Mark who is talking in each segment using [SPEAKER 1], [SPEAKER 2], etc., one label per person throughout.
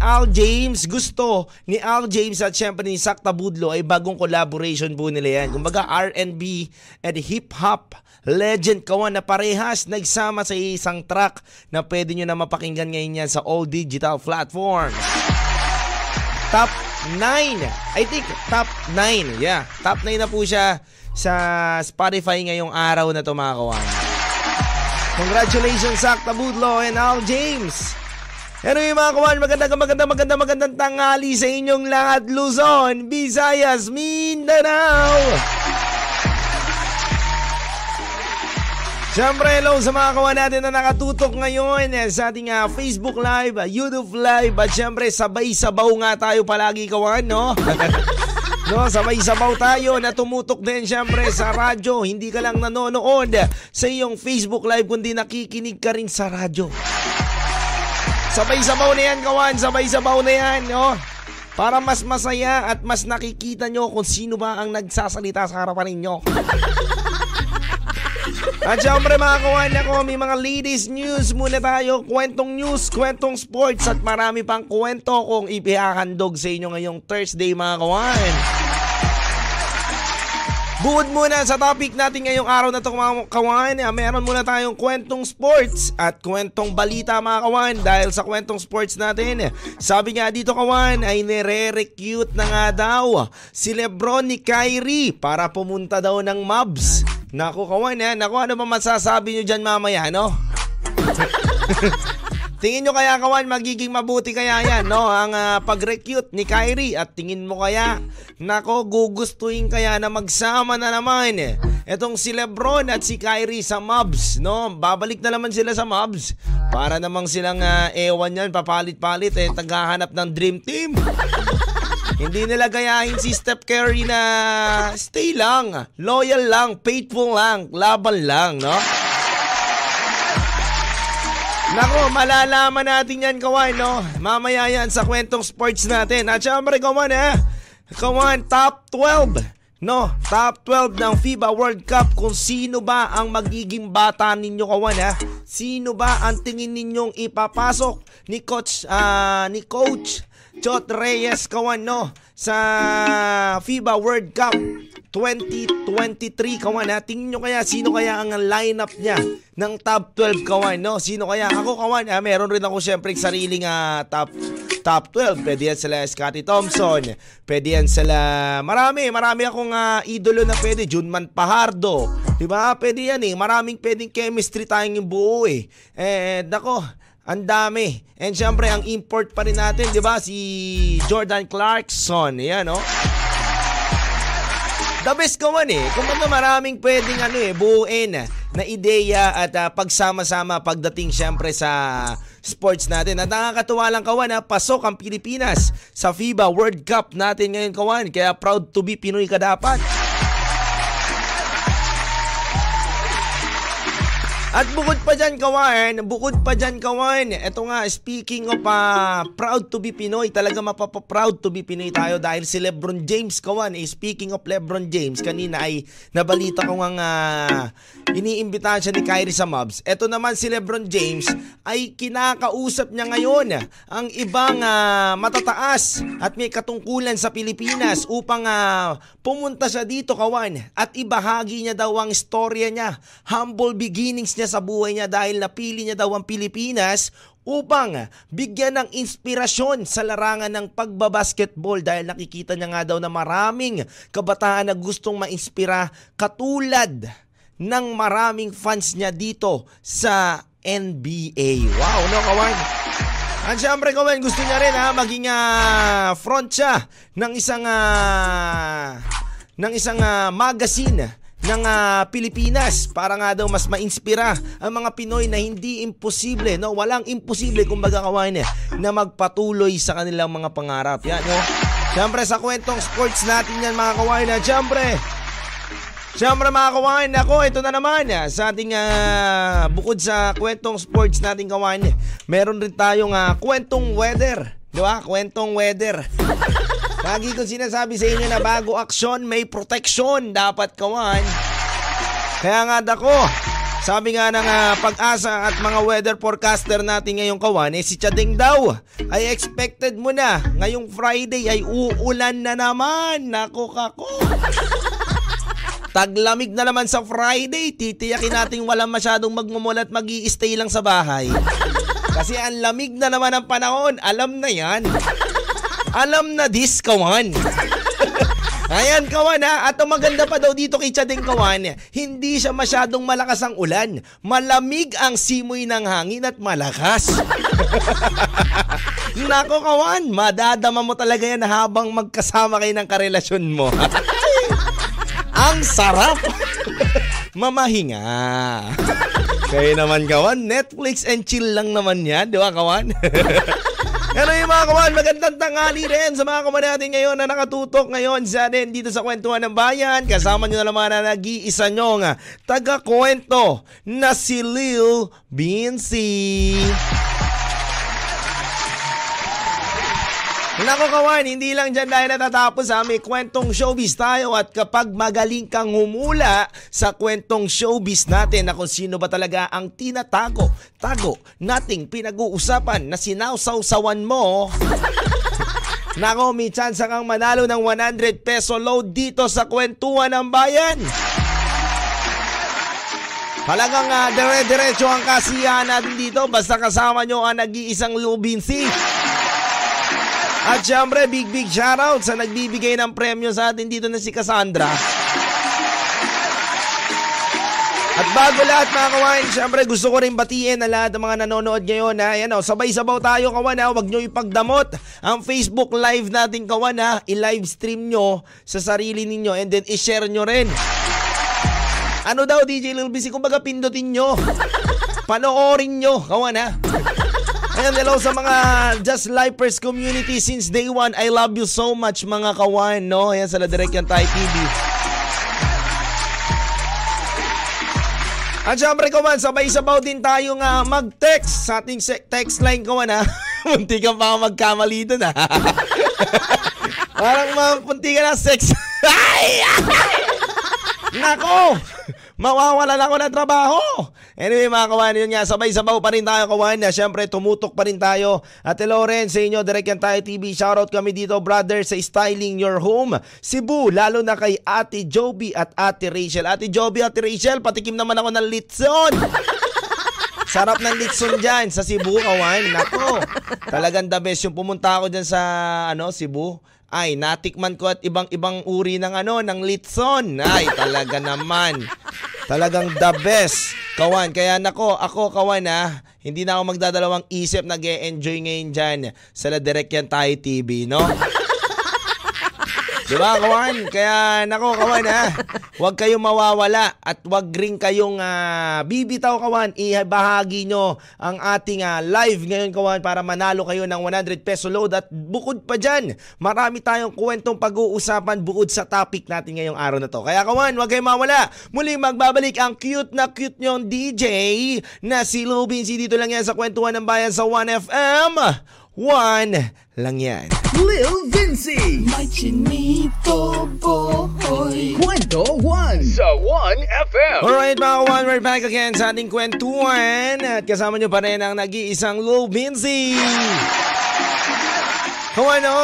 [SPEAKER 1] Al James, gusto ni Al James at syempre ni Sakta Budlo ay bagong collaboration po nila yan. Kumbaga R&B and hip-hop legend kawan na parehas nagsama sa isang track na pwede nyo na mapakinggan ngayon yan sa all digital platforms. Top 9. I think top 9. Yeah, top 9 na po siya sa Spotify ngayong araw na to mga kawan. Congratulations Sakta Budlo and Al James. Ano yung mga kawan, maganda maganda maganda magandang tanghali sa inyong lahat Luzon, Visayas, Mindanao. Siyempre, hello sa mga kawan natin na nakatutok ngayon eh, sa ating uh, Facebook Live, uh, YouTube Live, at siyempre sabay-sabaw nga tayo palagi kawan, no? No, sabay-sabaw tayo na tumutok din syempre sa radyo. Hindi ka lang nanonood sa iyong Facebook Live kundi nakikinig ka rin sa radyo. Sabay-sabaw na yan, kawan. Sabay-sabaw na yan, no? Para mas masaya at mas nakikita nyo kung sino ba ang nagsasalita sa harapan ninyo. At syempre mga kawan ako, may mga ladies news muna tayo. Kwentong news, kwentong sports at marami pang kwento kung ipihahandog sa inyo ngayong Thursday mga kawan. Bukod muna sa topic natin ngayong araw na ito mga kawan, eh, meron muna tayong kwentong sports at kwentong balita mga kawan dahil sa kwentong sports natin. Sabi nga dito kawan ay nire-recute na nga daw si Lebron ni Kyrie para pumunta daw ng Mavs. Naku kawan eh, naku ano ba masasabi nyo dyan mamaya no? Tingin nyo kaya kawan magiging mabuti kaya yan no ang uh, pag-recute ni Kyrie at tingin mo kaya nako gugustuhin kaya na magsama na naman eh. Etong si Lebron at si Kyrie sa Mavs no babalik na naman sila sa Mavs para namang silang uh, ewan yan papalit-palit eh tagahanap ng dream team. Hindi nila gayahin si Steph Curry na stay lang, loyal lang, faithful lang, laban lang, no? Nako, malalaman natin yan, kawan, no? Mamaya yan sa kwentong sports natin. At syempre, kawan, eh. Kawan, top 12. No, top 12 ng FIBA World Cup kung sino ba ang magiging bata ninyo kawan ha? Sino ba ang tingin ninyong ipapasok ni coach uh, ni coach Chot Reyes kawan no sa FIBA World Cup 2023 kawan ha. Tingin nyo kaya sino kaya ang lineup niya ng top 12 kawan no? Sino kaya? Ako kawan ha, meron rin ako syempre sariling uh, top top 12. Pwede yan sila Scotty Thompson. Pwede yan sila marami, marami akong uh, idolo na pwede. Junman Pahardo. 'Di ba? Pwede yan eh. Maraming pwedeng chemistry tayong buo eh. Eh nako, ang dami. And syempre ang import pa rin natin, 'di ba? Si Jordan Clarkson. Yan no? The best ko man eh. Kung baga maraming pwedeng ano eh, buuin na ideya at uh, pagsama-sama pagdating syempre sa sports natin. At nakakatuwa lang kawan ha, pasok ang Pilipinas sa FIBA World Cup natin ngayon kawan. Kaya proud to be Pinoy ka dapat. At bukod pa dyan kawan, bukod pa dyan kawan, eto nga, speaking of uh, proud to be Pinoy, talaga mapapaproud to be Pinoy tayo dahil si Lebron James kawan, eh, speaking of Lebron James, kanina ay nabalita ko nga uh, iniimbitahan siya ni Kyrie sa Mavs. Eto naman si Lebron James ay kinakausap niya ngayon ang ibang uh, matataas at may katungkulan sa Pilipinas upang uh, pumunta siya dito kawan at ibahagi niya daw ang istorya niya, humble beginnings niya sa buhay niya dahil napili niya daw ang Pilipinas upang bigyan ng inspirasyon sa larangan ng pagbabasketball dahil nakikita niya nga daw na maraming kabataan na gustong mainspira katulad ng maraming fans niya dito sa NBA. Wow, no kawan? At syempre kawan, gusto niya rin ha, maging uh, front siya ng isang uh, ng isang uh, magazine ng uh, Pilipinas para nga daw mas mainspira ang mga Pinoy na hindi imposible, no? Walang imposible kumbaga kawain eh, na magpatuloy sa kanilang mga pangarap. Yan, no? Siyempre sa kwentong sports natin yan mga kawain na, siyempre, Siyempre mga kawan, ako, ito na naman sa ating ah, bukod sa kwentong sports nating kawan, meron rin tayong ah, kwentong weather. Di ba? Kwentong weather. Lagi ko sinasabi sa inyo na bago aksyon, may protection dapat kawan. Kaya nga dako, sabi nga ng ah, pag-asa at mga weather forecaster natin ngayong kawan, eh si Chading daw ay expected mo na. Ngayong Friday ay uulan na naman. Nako kako. Taglamig na naman sa Friday. Titiyakin natin walang masyadong magmumula at mag stay lang sa bahay. Kasi ang lamig na naman ang panahon. Alam na yan. Alam na this, kawan. Ayan, kawan ha. At ang maganda pa daw dito kay Chadeng Kawan, hindi siya masyadong malakas ang ulan. Malamig ang simoy ng hangin at malakas. Nako kawan, madadama mo talaga yan habang magkasama kayo ng karelasyon mo. ang sarap! Mamahinga. Kayo naman kawan, Netflix and chill lang naman yan, di ba kawan? Ano yung mga kawan, magandang tanghali rin sa mga kawan natin ngayon na nakatutok ngayon sa atin dito sa Kwentuhan ng Bayan. Kasama nyo na naman na nag-iisa nyo nga taga-kwento na si Lil Bincy. Nako kawan, hindi lang dyan dahil natatapos ha, may kwentong showbiz tayo at kapag magaling kang humula sa kwentong showbiz natin na kung sino ba talaga ang tinatago, tago, nating pinag-uusapan na sinawsawsawan mo, Nako, may chance kang manalo ng 100 peso load dito sa kwentuhan ng bayan. Halagang uh, dire-diretso ang kasiyahan natin dito basta kasama nyo ang nag-iisang lubinsi. At syempre, big big shoutout sa nagbibigay ng premyo sa atin dito na si Cassandra. At bago lahat mga kawain, syempre gusto ko rin batiin na lahat ng mga nanonood ngayon na ayan o, sabay-sabaw tayo kawan ha, huwag nyo ipagdamot ang Facebook live natin kawan ha, i-live stream nyo sa sarili ninyo and then i-share nyo rin. Ano daw DJ Lil Busy, kumbaga pindutin nyo. Panoorin nyo, kawan ha. Ayan, hello sa mga Just Lifers community since day one. I love you so much mga kawan, no? Ayan sa La Direct yan tayo TV. At syempre kawan, sabay-sabaw din tayo nga mag-text sa ating text line kawan ha. Munti ka pa magkamali dun ha. Parang mapunti ka na sex. Ay! Nako! Mawawalan ako ng trabaho. Anyway mga kawan, yun nga, sabay-sabaw pa rin tayo kawan. Siyempre, tumutok pa rin tayo. At hello rin sa inyo, Direct Yan Tayo TV. Shoutout kami dito, brother, sa Styling Your Home. Cebu, lalo na kay Ate Joby at Ate Rachel. Ate Joby, Ate Rachel, patikim naman ako ng litson. Sarap ng litson dyan sa Cebu, kawan. Nako, talagang the best yung pumunta ako dyan sa ano, Cebu. Ay, natikman ko at ibang-ibang uri ng ano, ng litson. Ay, talaga naman. Talagang the best. Kawan, kaya nako, ako kawan ha, hindi na ako magdadalawang isip nag enjoy ngayon dyan sa La Direct Yan Tayo TV, no? Diba, kawan? Kaya, nako, kawan, ha? Huwag kayong mawawala at huwag rin kayong uh, bibitaw, kawan. Ibahagi nyo ang ating uh, live ngayon, kawan, para manalo kayo ng 100 peso load. At bukod pa dyan, marami tayong kwentong pag-uusapan bukod sa topic natin ngayong araw na to. Kaya, kawan, huwag kayong mawala. Muli magbabalik ang cute na cute nyong DJ na si Lubin. Si dito lang yan sa Kwentuhan ng Bayan sa 1FM. One lang yan.
[SPEAKER 2] Lil Vinci.
[SPEAKER 3] My chinito boy.
[SPEAKER 2] Kwento 1 sa 1FM.
[SPEAKER 1] Alright mga kawan, we're back again sa ating kwentuhan at kasama nyo pa rin ang nag-iisang Lil Vinci. Kawan, no,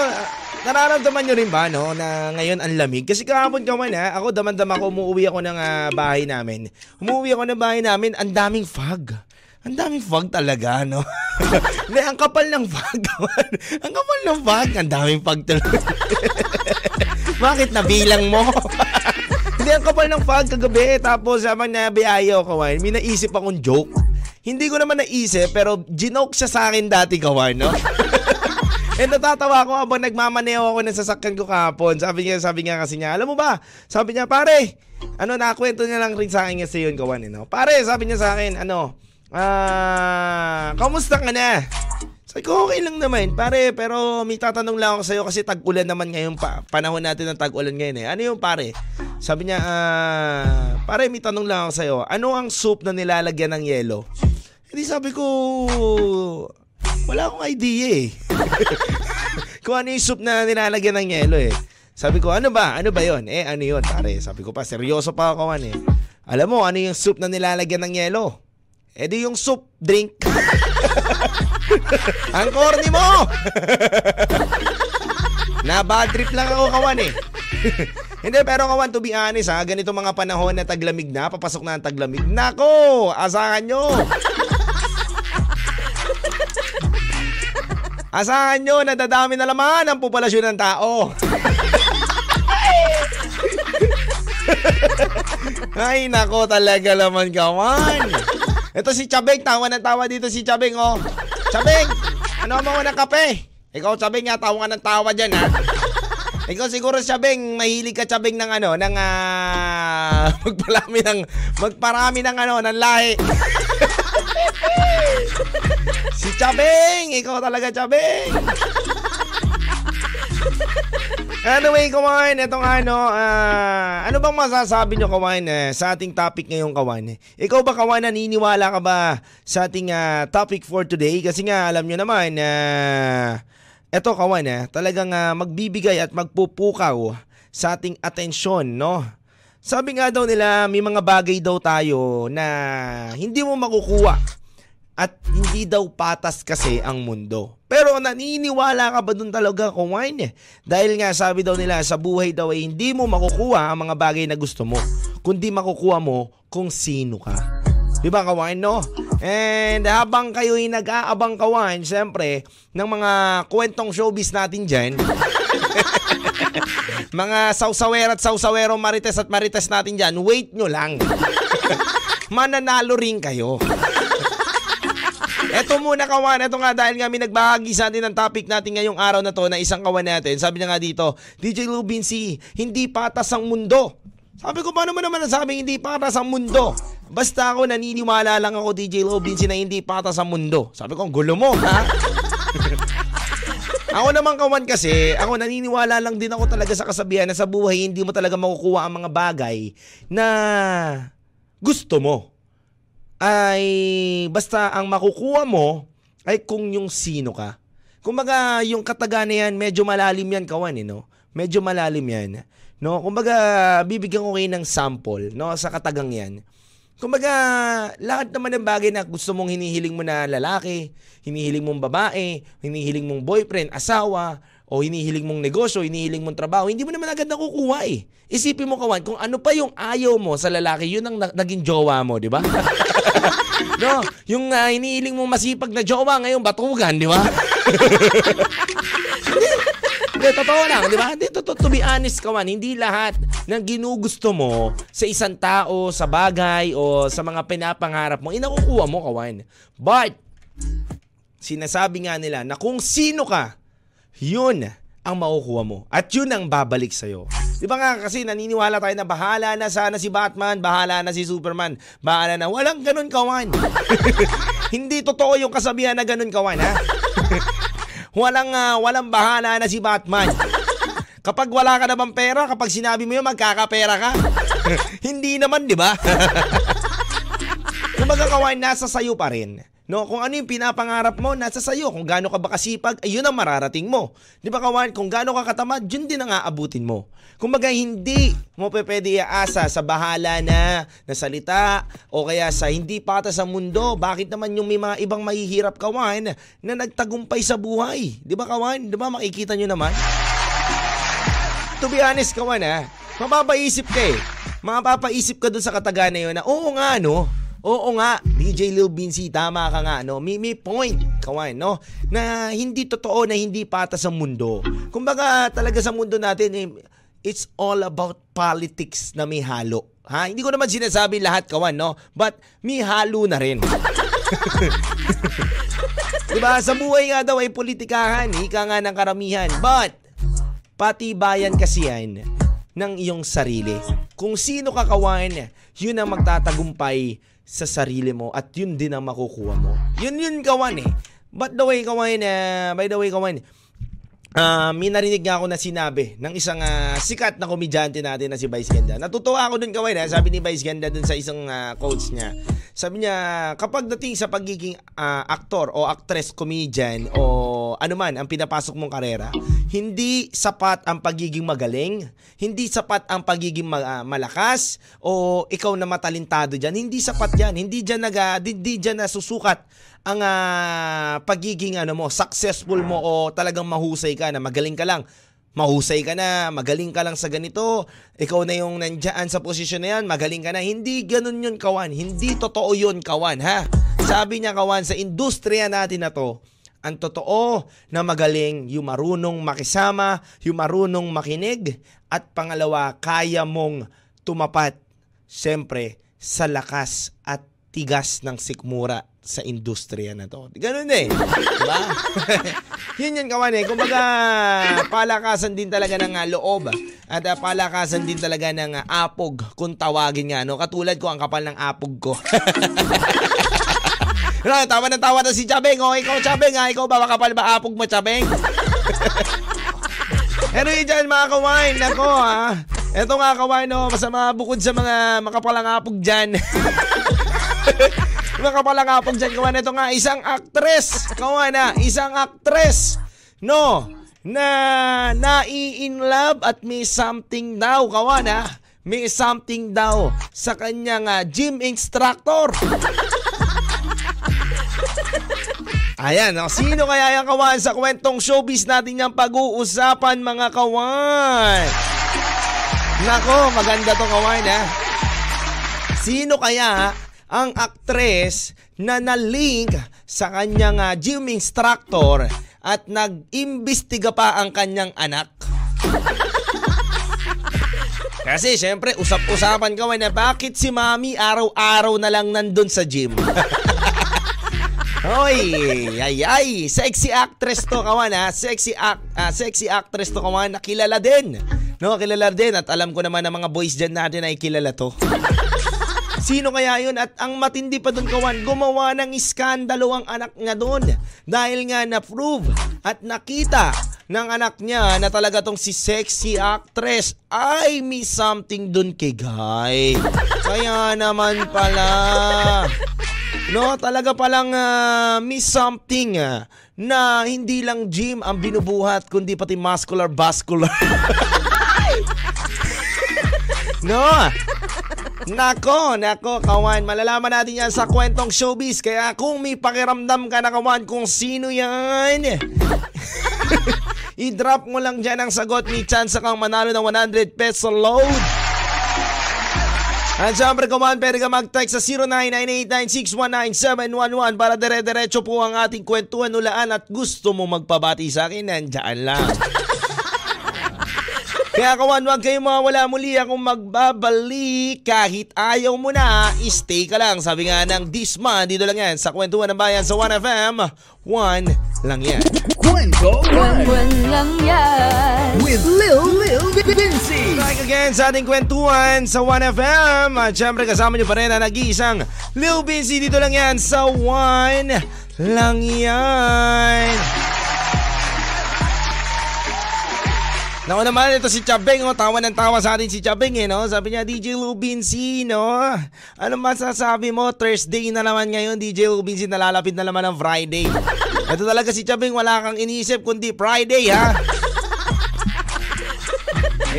[SPEAKER 1] nararamdaman nyo rin ba no, na ngayon ang lamig? Kasi kahapon kawan ha, ako damandam ako, umuwi ako ng ah, bahay namin. Umuwi ako ng bahay namin, ang daming fog. Ang daming fog talaga, no? Hindi, ang kapal ng fog, kawan. Ang kapal ng fog, ang daming fog talaga. Bakit nabilang mo? Hindi, ang kapal ng fog kagabi. Tapos, habang nabiyayo, kawan, may naisip akong joke. Hindi ko naman naisip, pero ginoke siya sa akin dati, kawan, no? And natatawa ako habang nagmamaneo ako ng sasakyan ko kahapon. Sabi niya, sabi niya kasi niya, alam mo ba? Sabi niya, pare, ano, nakakwento niya lang rin sa akin kasi yun, kawan, eh, no? Pare, sabi niya sa akin, ano, ah, kamusta ka na? Sabi ko, okay lang naman, pare, pero may tatanong lang ako sa'yo kasi tag-ulan naman ngayon pa. Panahon natin ng tag-ulan ngayon eh. Ano yung pare? Sabi niya, ah, pare may tanong lang ako sa'yo. Ano ang soup na nilalagyan ng yelo? Hindi sabi ko, wala akong idea eh. Kung ano yung soup na nilalagyan ng yelo eh. Sabi ko, ano ba? Ano ba yon? Eh, ano yun, pare? Sabi ko pa, seryoso pa ako kawan eh. Alam mo, ano yung soup na nilalagyan ng yelo? Eh yung soup drink. Ang corny mo! na bad trip lang ako kawan eh. Hindi, pero kawan, to be honest ha, ganito mga panahon na taglamig na, papasok na ang taglamig. Nako, asahan nyo! Asahan nyo, nadadami na laman ang populasyon ng tao. Ay, nako talaga naman kawan. Ito si Chabeng, tawa ng tawa dito si Chabeng, oh. Chabeng, ano mo ng kape? Ikaw, Chabeng, ha, tawa ng tawa dyan, ha? Ikaw siguro, Chabeng, mahilig ka, Chabeng, ng ano, ng, ah, magparami ng, magparami ng, ano, ng lahi. si Chabeng, ikaw talaga, Chabeng. Anyway, kawan, itong ano, ah, ano bang masasabi nyo, kawan, eh, sa ating topic ngayong, kawan? Ikaw ba, kawan, naniniwala ka ba sa ating ah, topic for today? Kasi nga, alam nyo naman, ah, eto, kawan, eh, talagang ah, magbibigay at magpupukaw sa ating atensyon, no? Sabi nga daw nila, may mga bagay daw tayo na hindi mo makukuha at hindi daw patas kasi ang mundo. Pero naniniwala ka ba dun talaga kung wine? Dahil nga sabi daw nila sa buhay daw ay hindi mo makukuha ang mga bagay na gusto mo, kundi makukuha mo kung sino ka. Di ba kawan, no? And habang kayo'y nag-aabang kawan, siyempre, ng mga kwentong showbiz natin dyan, mga sausawer at sausawero marites at marites natin dyan, wait nyo lang. Mananalo rin kayo. Eto muna kawan, eto nga dahil nga may nagbahagi sa atin ng topic natin ngayong araw na to na isang kawan natin. Sabi niya nga dito, DJ Lubin si hindi patas ang mundo. Sabi ko, paano mo naman nasabi hindi patas ang mundo? Basta ako naniniwala lang ako DJ Lubin si na hindi patas ang mundo. Sabi ko, ang gulo mo, ha? ako naman kawan kasi, ako naniniwala lang din ako talaga sa kasabihan na sa buhay hindi mo talaga makukuha ang mga bagay na gusto mo ay basta ang makukuha mo ay kung yung sino ka. Kumbaga, yung kataga na yan, medyo malalim yan kawan eh, no? Medyo malalim yan. No? Kumbaga, bibigyan ko kayo ng sample, no? Sa katagang yan. Kumbaga, lahat naman ng bagay na gusto mong hinihiling mo na lalaki, hinihiling mong babae, hinihiling mong boyfriend, asawa, o hinihiling mong negosyo, hinihiling mong trabaho, hindi mo naman agad nakukuha eh. Isipin mo kawan, kung ano pa yung ayaw mo sa lalaki, yun ang na- naging jowa mo, di ba? no, yung uh, hinihiling mong masipag na jowa, ngayon batugan, di ba? Hindi, totoo lang, di ba? Hindi, to, to, to be honest kawan, hindi lahat ng ginugusto mo sa isang tao, sa bagay, o sa mga pinapangarap mo, inakukuha mo kawan. But, sinasabi nga nila na kung sino ka, yun ang makukuha mo. At yun ang babalik sa'yo. Di ba nga kasi naniniwala tayo na bahala na sana si Batman, bahala na si Superman, bahala na. Walang ganun kawan. Hindi totoo yung kasabihan na ganun kawan ha. walang, uh, walang bahala na si Batman. Kapag wala ka naman pera, kapag sinabi mo yun, magkakapera ka. Hindi naman, di ba? Kumbaga kawan, nasa sayo pa rin. No, kung ano yung pinapangarap mo, nasa sayo. Kung gaano ka ba kasipag, ayun ang mararating mo. Di ba kawan, kung gaano ka katamad, yun din ang aabutin mo. Kung baga hindi mo pwede iaasa sa bahala na, na salita, o kaya sa hindi pata sa mundo, bakit naman yung may mga ibang mahihirap kawan na nagtagumpay sa buhay? Di ba kawan? Di ba makikita nyo naman? To be honest kawan ha, mapapaisip ka eh. Mapapaisip ka dun sa kataga na yun na, oo nga no, Oo nga, DJ Lil Binsi, tama ka nga, no? May, may point, kawan, no? Na hindi totoo na hindi patas ang mundo. Kumbaga, talaga sa mundo natin, eh, it's all about politics na may halo. Ha? Hindi ko naman sinasabi lahat, kawan, no? But may halo na rin. diba? Sa buhay nga daw ay politikahan, ika nga ng karamihan. But, pati bayan kasi yan ng iyong sarili. Kung sino ka kawan, yun ang magtatagumpay sa sarili mo at yun din ang makukuha mo. Yun yun kawan eh. But the way kawan, uh, by the way kawan, Ah, may narinig nga ako na sinabi ng isang ah, sikat na komedyante natin na si Vice Ganda. Natutuwa ako dun kaway na sabi ni Vice Ganda dun sa isang ah, coach niya. Sabi niya, kapag dating sa pagiging ah, aktor o actress, comedian o ano man ang pinapasok mong karera, hindi sapat ang pagiging magaling, hindi sapat ang pagiging ma- ah, malakas o ikaw na matalintado diyan. Hindi sapat 'yan. Hindi diyan nag hindi diyan nasusukat ang ah, pagiging ano mo, successful mo o talagang mahusay ka na magaling ka lang. Mahusay ka na, magaling ka lang sa ganito, ikaw na yung nandyan sa posisyon na yan, magaling ka na. Hindi ganun yun, kawan. Hindi totoo yun, kawan, ha? Sabi niya, kawan, sa industriya natin na to, ang totoo na magaling, yung marunong makisama, yung marunong makinig, at pangalawa, kaya mong tumapat, siyempre, sa lakas at tigas ng sikmura sa industriya na to. Ganun eh. Diba? yun yun kawan eh. Kumbaga, palakasan din talaga ng ah, loob at ah, palakasan din talaga ng ah, apog kung tawagin nga. No? Katulad ko, ang kapal ng apog ko. No, tawa na tawa na si Chabeng. O, ikaw Chabeng ha. Ikaw ba makapal ba apog mo Chabeng? Pero yun dyan mga kawain. Nako ha. Eto nga kawain no. Basta mga bukod sa mga makapalang dyan. mga kapalang apog dyan kawan. Ito nga isang actress. Kawan na. Isang actress. No. Na nai-in love at may something daw kawan ha. May something daw sa kanyang ah, gym instructor. Ayan, oh, sino kaya yung kawan sa kwentong showbiz natin yung pag-uusapan mga kawan? Nako, maganda to kawan ha. Sino kaya ang aktres na na-link sa kanyang ah, gym instructor at nag-imbestiga pa ang kanyang anak? Kasi syempre, usap-usapan kawan na bakit si mami araw-araw na lang nandun sa gym? Hoy, ay ay, sexy actress to kawan ha. Sexy act, ah, sexy actress to kawan, nakilala din. No, kilala din at alam ko naman ng mga boys diyan natin ay kilala to. Sino kaya yun? At ang matindi pa dun kawan, gumawa ng iskandalo ang anak niya dun. Dahil nga na-prove at nakita ng anak niya na talaga tong si sexy actress ay may something dun kay Guy. Kaya naman pala. No, talaga palang uh, may something ah, na hindi lang gym ang binubuhat kundi pati muscular vascular. no. Nako, nako, kawan. Malalaman natin yan sa kwentong showbiz. Kaya kung may pakiramdam ka na kawan kung sino yan, i-drop mo lang dyan ang sagot. May chance kang manalo ng 100 peso load. At syempre kawan, pwede ka mag-text sa 0998961911 para dire-diretso po ang ating kwentuhan ulaan at gusto mo magpabati sa akin, nandyan lang. Kaya kawan, huwag kayong mawala muli akong magbabalik kahit ayaw mo na, stay ka lang. Sabi nga ng this month, dito lang yan sa Kwentuhan ng Bayan sa 1FM, 1 lang yan.
[SPEAKER 2] Kwento One
[SPEAKER 3] lang yan
[SPEAKER 2] with Lil Lil Vinci.
[SPEAKER 1] Back again sa ating kwentuhan sa 1FM. At syempre kasama nyo pa rin ang nag-iisang Lil Vinci dito lang yan sa 1 lang yan. Naku naman, ito si Chabeng, oh, tawa ng tawa sa atin si Chabeng, eh, no? Sabi niya, DJ Lubinsi, no? Ano masasabi mo? Thursday na naman ngayon, DJ Lubinsi, nalalapit na naman ang Friday. Ito talaga si Chabeng, wala kang iniisip kundi Friday, ha?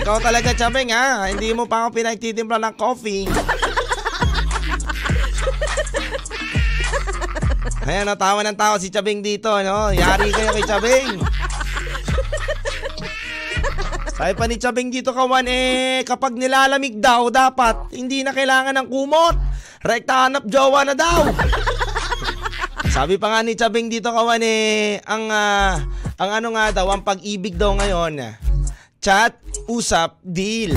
[SPEAKER 1] Ikaw talaga, Chabeng, ha? Hindi mo pa ako pinagtitimpla ng coffee. Ayan, natawa ng tawa si Chabeng dito, no? Yari kayo kay Chabeng. Sabi pa ni Chabeng dito kawan eh, kapag nilalamig daw, dapat hindi na kailangan ng kumot. Rekta hanap jowa na daw. Sabi pa nga ni Chabeng dito kawan eh, ang, ah, ang ano nga daw, ang pag-ibig daw ngayon, chat, usap, deal.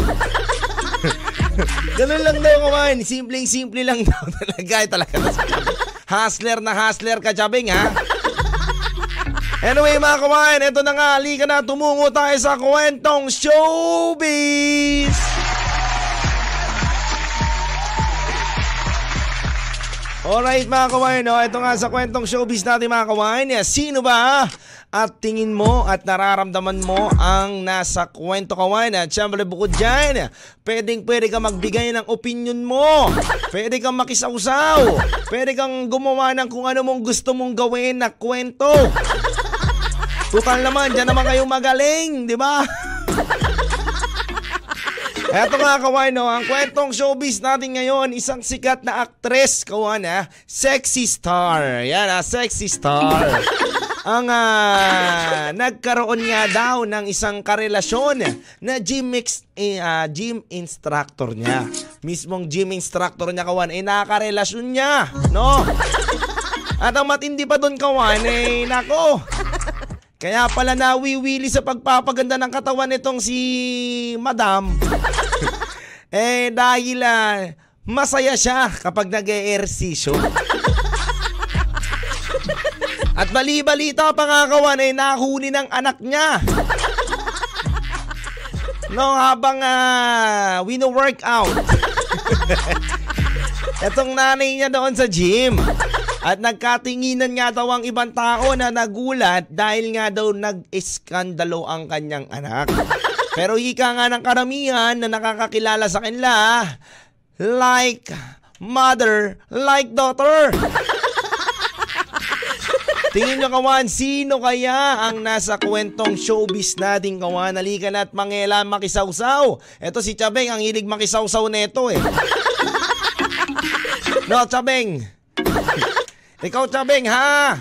[SPEAKER 1] Ganun lang daw kawan, simpleng-simple lang daw talaga. Talaga Hustler na hustler ka, Chabeng ha. Anyway mga kawain, ito na nga, halika na, tumungo tayo sa kwentong showbiz! Alright mga kawain, no? ito nga sa kwentong showbiz natin mga kawain. Sino ba at tingin mo at nararamdaman mo ang nasa kwento kawain? At syempre bukod dyan, pwedeng pwede ka magbigay ng opinion mo. Pwede kang makisawsaw. Pwede kang gumawa ng kung ano mong gusto mong gawin na kwento. Tutal naman, dyan naman kayo magaling, di ba? Eto nga kawan, no, ang kwentong showbiz natin ngayon, isang sikat na actress, kawan ha, sexy star. Yan ha, sexy star. ang ah, nagkaroon nga daw ng isang karelasyon na gym, mix, eh, ah, gym instructor niya. Mismong gym instructor niya kawan, eh nakarelasyon niya, no? At ang matindi pa doon kawan, eh nako, kaya pala nawiwili sa pagpapaganda ng katawan nitong si Madam. eh dahil ah, masaya siya kapag nag-eersisyo. At bali-balita pa nga kawan ay nahuli ng anak niya. No, habang uh, wino-workout. Etong nanay niya doon sa gym. At nagkatinginan nga daw ang ibang tao na nagulat dahil nga daw nag-iskandalo ang kanyang anak. Pero hika nga ng karamihan na nakakakilala sa kanila, like mother, like daughter. Tingin nyo kawan, sino kaya ang nasa kwentong showbiz natin kawan? Halika na at mangela makisawsaw. Ito si Chabeng, ang hilig makisawsaw neto eh. No, Chabeng. Ikaw, Chabeng, ha?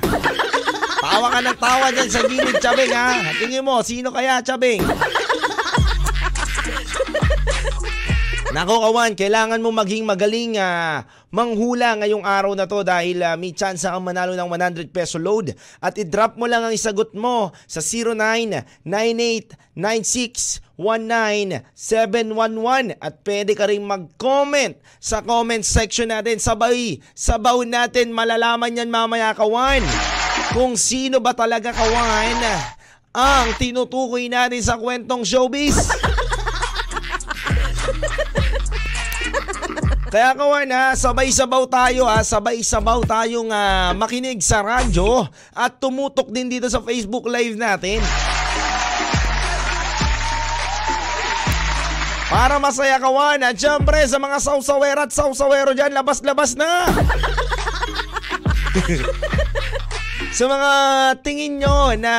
[SPEAKER 1] Tawa ka ng tawa dyan sa gilid, Chabeng, ha? Tingin mo, sino kaya, Chabeng? Nako kawan, kailangan mo maging magaling uh, manghula ngayong araw na to dahil uh, may chance kang manalo ng 100 peso load at i-drop mo lang ang isagot mo sa 0998961911 at pwede ka rin mag-comment sa comment section natin. Sabay, sabaw natin malalaman yan mamaya kawan kung sino ba talaga kawan ang tinutukoy natin sa kwentong showbiz. Kaya kawan ha, sabay-sabaw tayo ha, sabay-sabaw tayong uh, makinig sa radyo at tumutok din dito sa Facebook Live natin. Para masaya kawan at syempre sa mga sausawera at sausawero dyan, labas-labas na! sa mga tingin nyo na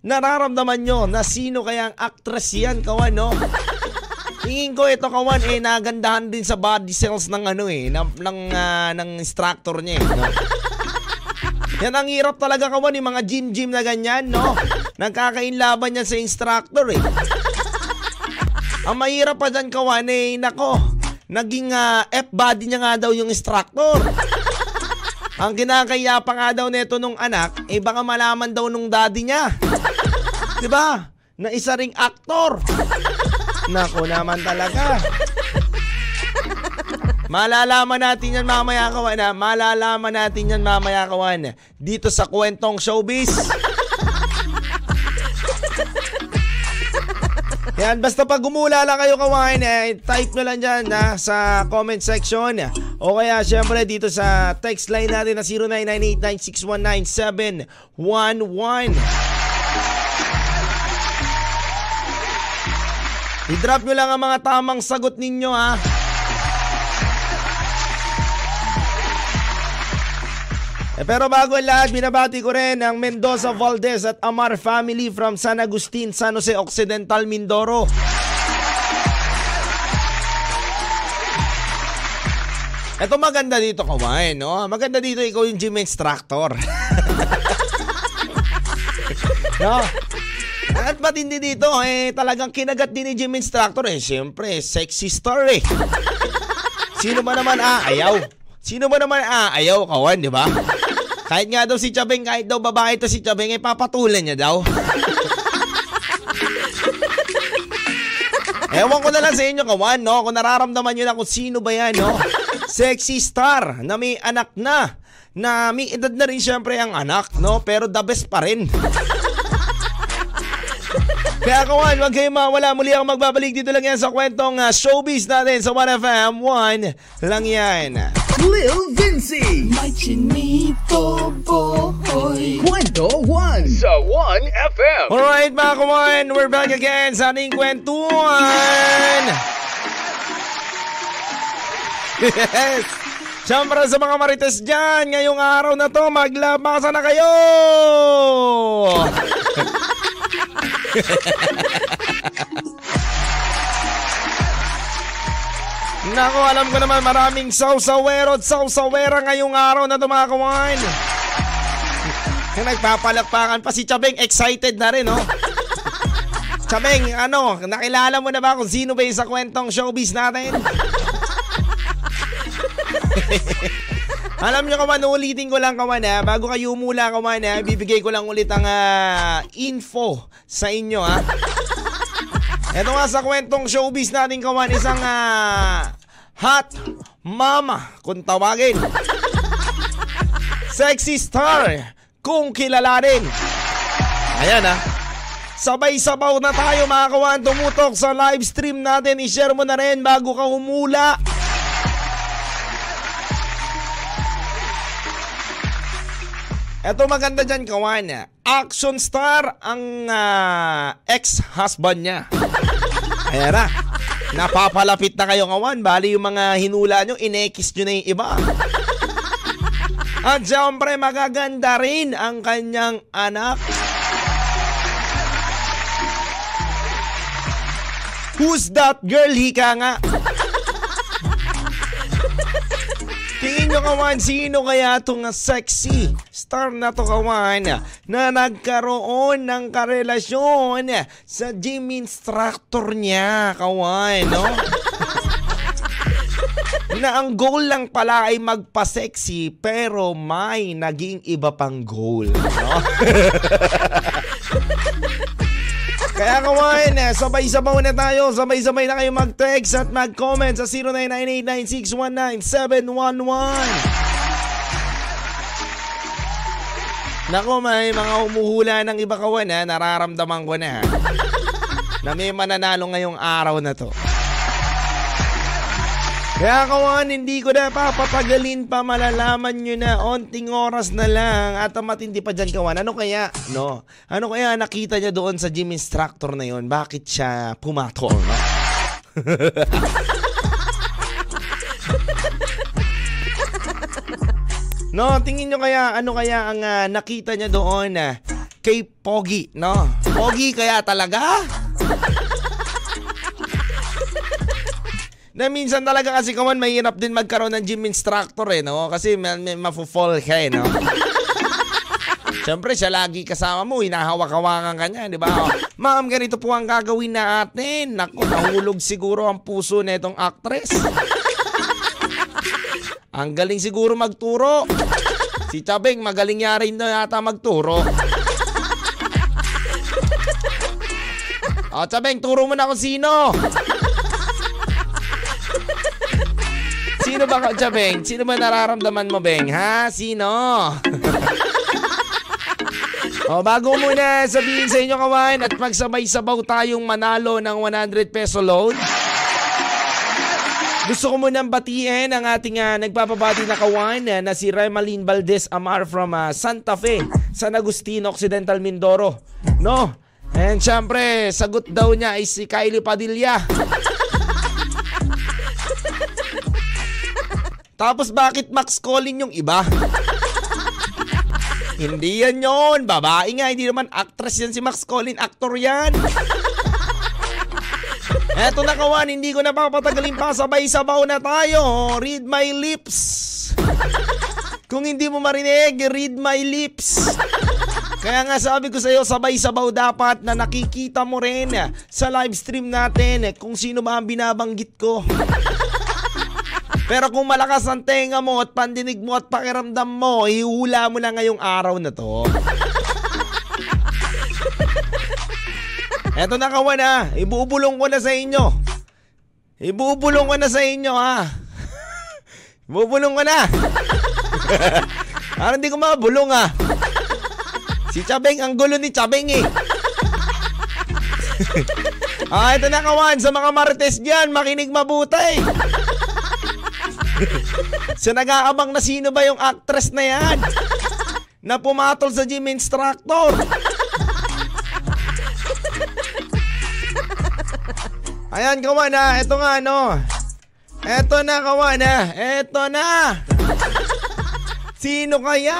[SPEAKER 1] nararamdaman nyo na sino kaya ang actress yan kawan no? Tingin ko ito kawan eh nagandahan din sa body cells ng ano eh ng ng, uh, ng instructor niya eh, no? Yan ang hirap talaga kawan yung mga gym gym na ganyan no. Nagkakainlaban yan sa instructor eh. Ang mahirap pa dyan kawan eh nako naging uh, F-body niya nga daw yung instructor. Ang kinakaya pa nga daw nito nung anak, eh baka malaman daw nung daddy niya. 'Di ba? Na isa ring aktor. Nako naman talaga. Malalaman natin yan mamaya kawan ha. Malalaman natin yan mamaya kawan. Dito sa kwentong showbiz. Yan, basta pag gumula lang kayo kawain, eh, type nyo lang dyan ha, sa comment section. O kaya syempre dito sa text line natin na 0998-9619711. I-drop nyo lang ang mga tamang sagot ninyo ha. Eh, pero bago ang lahat, binabati ko rin ang Mendoza Valdez at Amar family from San Agustin, San Jose Occidental, Mindoro. Ito maganda dito, kawain, no? Maganda dito ikaw yung gym instructor. no? At ba't hindi dito, eh, talagang kinagat din ni gym instructor, eh, siyempre, sexy star, eh. Sino ba naman aayaw? Sino ba naman aayaw, kawan, di ba? Kahit nga daw si Chabeng, kahit daw babae to si Chabeng, eh, papatulan niya daw. Ewan ko na lang sa inyo, kawan, no? Kung nararamdaman nyo na kung sino ba yan, no? Sexy star na may anak na. Na may edad na rin syempre ang anak, no? Pero the best pa rin. Kaya kawan, huwag kayong mawala. Muli ako magbabalik dito lang yan sa kwentong uh, showbiz natin sa 1FM. 1 lang yan.
[SPEAKER 2] Lil Vinci.
[SPEAKER 3] My chinito boy.
[SPEAKER 2] Kwento 1 sa 1FM.
[SPEAKER 1] Alright mga kawan, we're back again sa ating kwentuhan. Yes! Siyempre sa mga marites dyan, ngayong araw na to, maglabasa na kayo! Nako, alam ko naman maraming sausawero at sausawera ngayong araw na kawan. Nagpapalakpakan pa si Chabeng, excited na rin, oh. Chabeng, ano, nakilala mo na ba kung sino ba yung sa kwentong showbiz natin? Alam nyo kaman, ulitin ko lang kaman ha, bago kayo umula kaman ha, bibigay ko lang ulit ang ah, info sa inyo ha. Ito nga sa kwentong showbiz natin kaman, isang ah, hot mama kung tawagin. Sexy star kung kilalanin. Ayan ha. Sabay-sabaw na tayo mga kawan tumutok sa live stream natin. I-share mo na rin bago ka humula. Eto maganda dyan kawan. Action star ang ah, ex-husband niya. Ayan na. Napapalapit na kayo kawan. Bali yung mga hinula nyo, inekis nyo na yung iba. At syempre magaganda rin ang kanyang anak. Who's that girl? Hika nga. Tingin nyo kawan, sino kaya itong sexy star na to kawan na nagkaroon ng karelasyon sa gym instructor niya kawan, no? na ang goal lang pala ay magpa-sexy pero may naging iba pang goal, no? Kaya kawan, eh, sabay-sabaw na tayo. Sabay-sabay na kayo mag-text at mag-comment sa 0998-9619711. Nako, may mga umuhula ng iba kawan ha. Nararamdaman ko na ha. Na may mananalo ngayong araw na to. Kaya kawan, hindi ko na papatagalin pa, malalaman nyo na onting oras na lang at matindi pa dyan kawan. Ano kaya, no? Ano kaya nakita niya doon sa gym instructor na yon? Bakit siya pumatol, no? No, tingin nyo kaya, ano kaya ang ah, nakita niya doon na kay Pogi, no? Pogi kaya talaga? na minsan talaga kasi kaman mahirap din magkaroon ng gym instructor eh, no? Kasi ma- ma- mafo-fall ka eh, no? Siyempre, siya lagi kasama mo, hinahawak-hawakan ka niya, di ba? Oh, Ma'am, ganito po ang gagawin natin. Naku, nahulog siguro ang puso na itong actress. Ang galing siguro magturo. Si Chabeng, magaling niya rin na yata magturo. O, Chabeng, turo mo na kung sino. Sino ba ka, Beng? Sino ba nararamdaman mo, Beng? Ha? Sino? o, bago muna sabihin sa inyo, kawan, at magsabay-sabaw tayong manalo ng 100 peso load. Gusto ko munang batiin ang ating uh, nagpapabati na kawan uh, na si Remaline Valdez Amar from uh, Santa Fe, San Agustin, Occidental Mindoro. No? And syempre, sagot daw niya ay si Kylie Padilla. Tapos bakit Max Collin yung iba? hindi yan yon, babae nga, hindi naman actress yan si Max Collin, actor yan. Eto na kawan, hindi ko na papatagalin pa, sabay-sabaw na tayo. Read my lips. Kung hindi mo marinig, read my lips. Kaya nga sabi ko sa iyo, sabay-sabaw dapat na nakikita mo rin sa live stream natin kung sino ba ang binabanggit ko. Pero kung malakas ang tenga mo at pandinig mo at pakiramdam mo, ihula mo na ngayong araw na to. Eto na kawan ha, ibubulong ko na sa inyo. Ibubulong ko na sa inyo ha. Ibubulong ko na. Parang hindi ko mabulong ha. Si Chabeng, ang gulo ni Chabeng eh. ah, ito na kawan. Sa mga marites dyan, makinig mabuti. so nag-aabang na sino ba yung actress na yan? Na pumatol sa gym instructor. Ayan, kawan ha. Ito nga, ano. Ito na, kawan ha. Ito na. Sino kaya?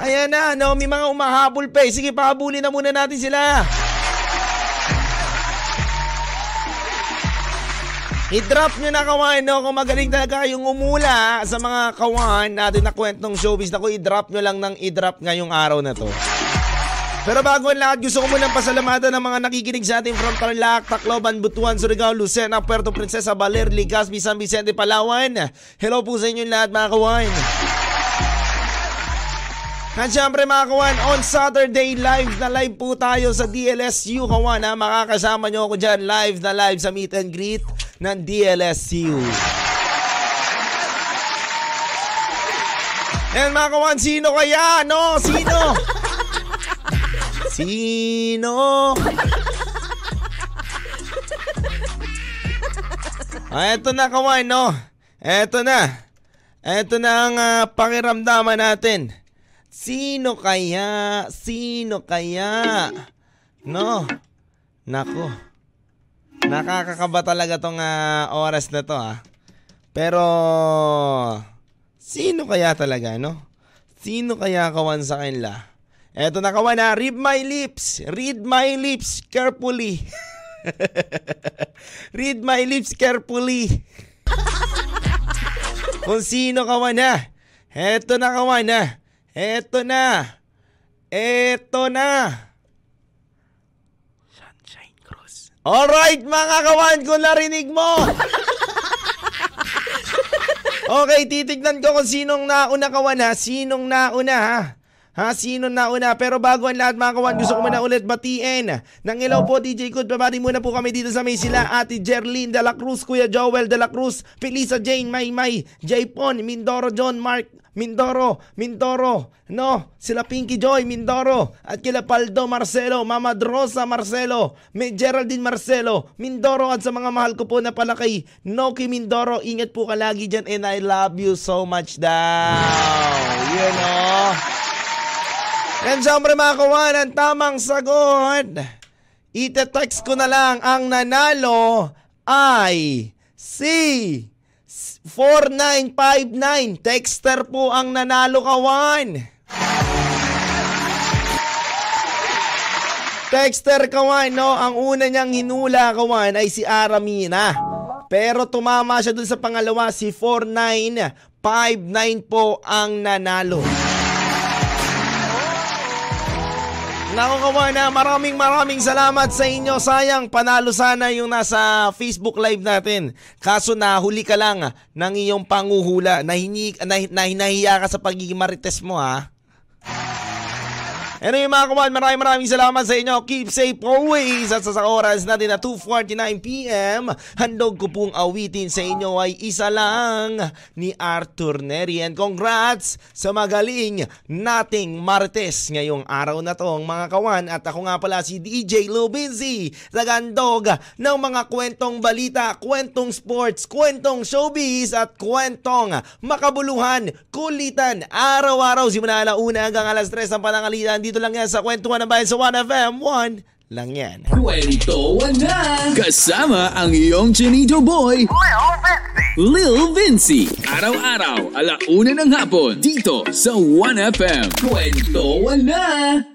[SPEAKER 1] Ayan na, no, may mga umahabol pa eh. Sige, pahabulin na muna natin sila. I-drop nyo na kawan, no? Kung magaling talaga yung umula sa mga kawan natin na kwentong showbiz na ko, i-drop nyo lang ng i-drop ngayong araw na to. Pero bago ang lahat, gusto ko munang pasalamatan ng mga nakikinig sa atin from Tarlac, Tacloban, Butuan, Surigao, Lucena, Puerto Princesa, Baler, Legazpi, San Vicente, Palawan. Hello po sa inyo lahat mga kawan. At syempre mga kawan, on Saturday live na live po tayo sa DLSU kawan ha. Makakasama nyo ako dyan live na live sa meet and greet ng DLSU. And mga kawan, sino kaya? No, sino? Sino? ah, eto na kawan, no? Eto na. Eto na ang uh, pakiramdaman natin. Sino kaya? Sino kaya? No? Nako. Nakakakaba talaga tong uh, oras na to ah. Pero sino kaya talaga no? Sino kaya kawan sa kanila? Eto na kawan ha, read my lips. Read my lips carefully. read my lips carefully. Kung sino kawan ha. Eto na kawan ha. Eto na. Eto na. Sunshine Cruz. Alright mga kawan, kung narinig mo. okay, titignan ko kung sinong nauna kawan ha. Sinong nauna ha. Ha, sino na una? Pero bago ang lahat mga kawan, gusto ko muna ulit batiin. Nang ilaw po, DJ Good, babati muna po kami dito sa may sila. Ate Jerlyn de la Cruz, Kuya Joel de la Cruz, Felisa Jane, May May, Jaypon, Mindoro John, Mark, Mindoro, Mindoro, no, sila Pinky Joy, Mindoro, at kila Paldo Marcelo, Mama Drosa Marcelo, may Geraldine Marcelo, Mindoro at sa mga mahal ko po na pala kay Noki Mindoro, ingat po ka lagi dyan and I love you so much daw. You know. And syempre mga kawan, ang tamang sagot. Ite-text ko na lang ang nanalo ay si 4959. Texter po ang nanalo kawan. Texter kawan, no? Ang una niyang hinula kawan ay si Aramina. Pero tumama siya dun sa pangalawa, si 4959 po ang nanalo. Nako kawana, maraming maraming salamat sa inyo. Sayang, panalo sana yung nasa Facebook Live natin. Kaso nahuli ka lang ng iyong panguhula. Nahinig, nah, nah, ka sa pagiging marites mo ha. Anyway mga kawan, maraming maraming salamat sa inyo. Keep safe always. At sa, sa oras natin na 2.49pm, handog ko pong awitin sa inyo ay isa lang ni Arthur Neri. And congrats sa magaling nating Martes ngayong araw na to mga kawan. At ako nga pala si DJ Lubinzi, tagandog ng mga kwentong balita, kwentong sports, kwentong showbiz at kwentong makabuluhan, kulitan, araw-araw simula alauna hanggang alas 3 ng panangalitan dito lang yan sa Kwentuhan ng Bayan sa 1FM 1 lang yan.
[SPEAKER 2] Kwentuhan na!
[SPEAKER 4] Kasama ang iyong Chinito Boy, Lil Vinci. Araw-araw, alauna ng hapon, dito sa 1FM.
[SPEAKER 2] Kwentuhan na!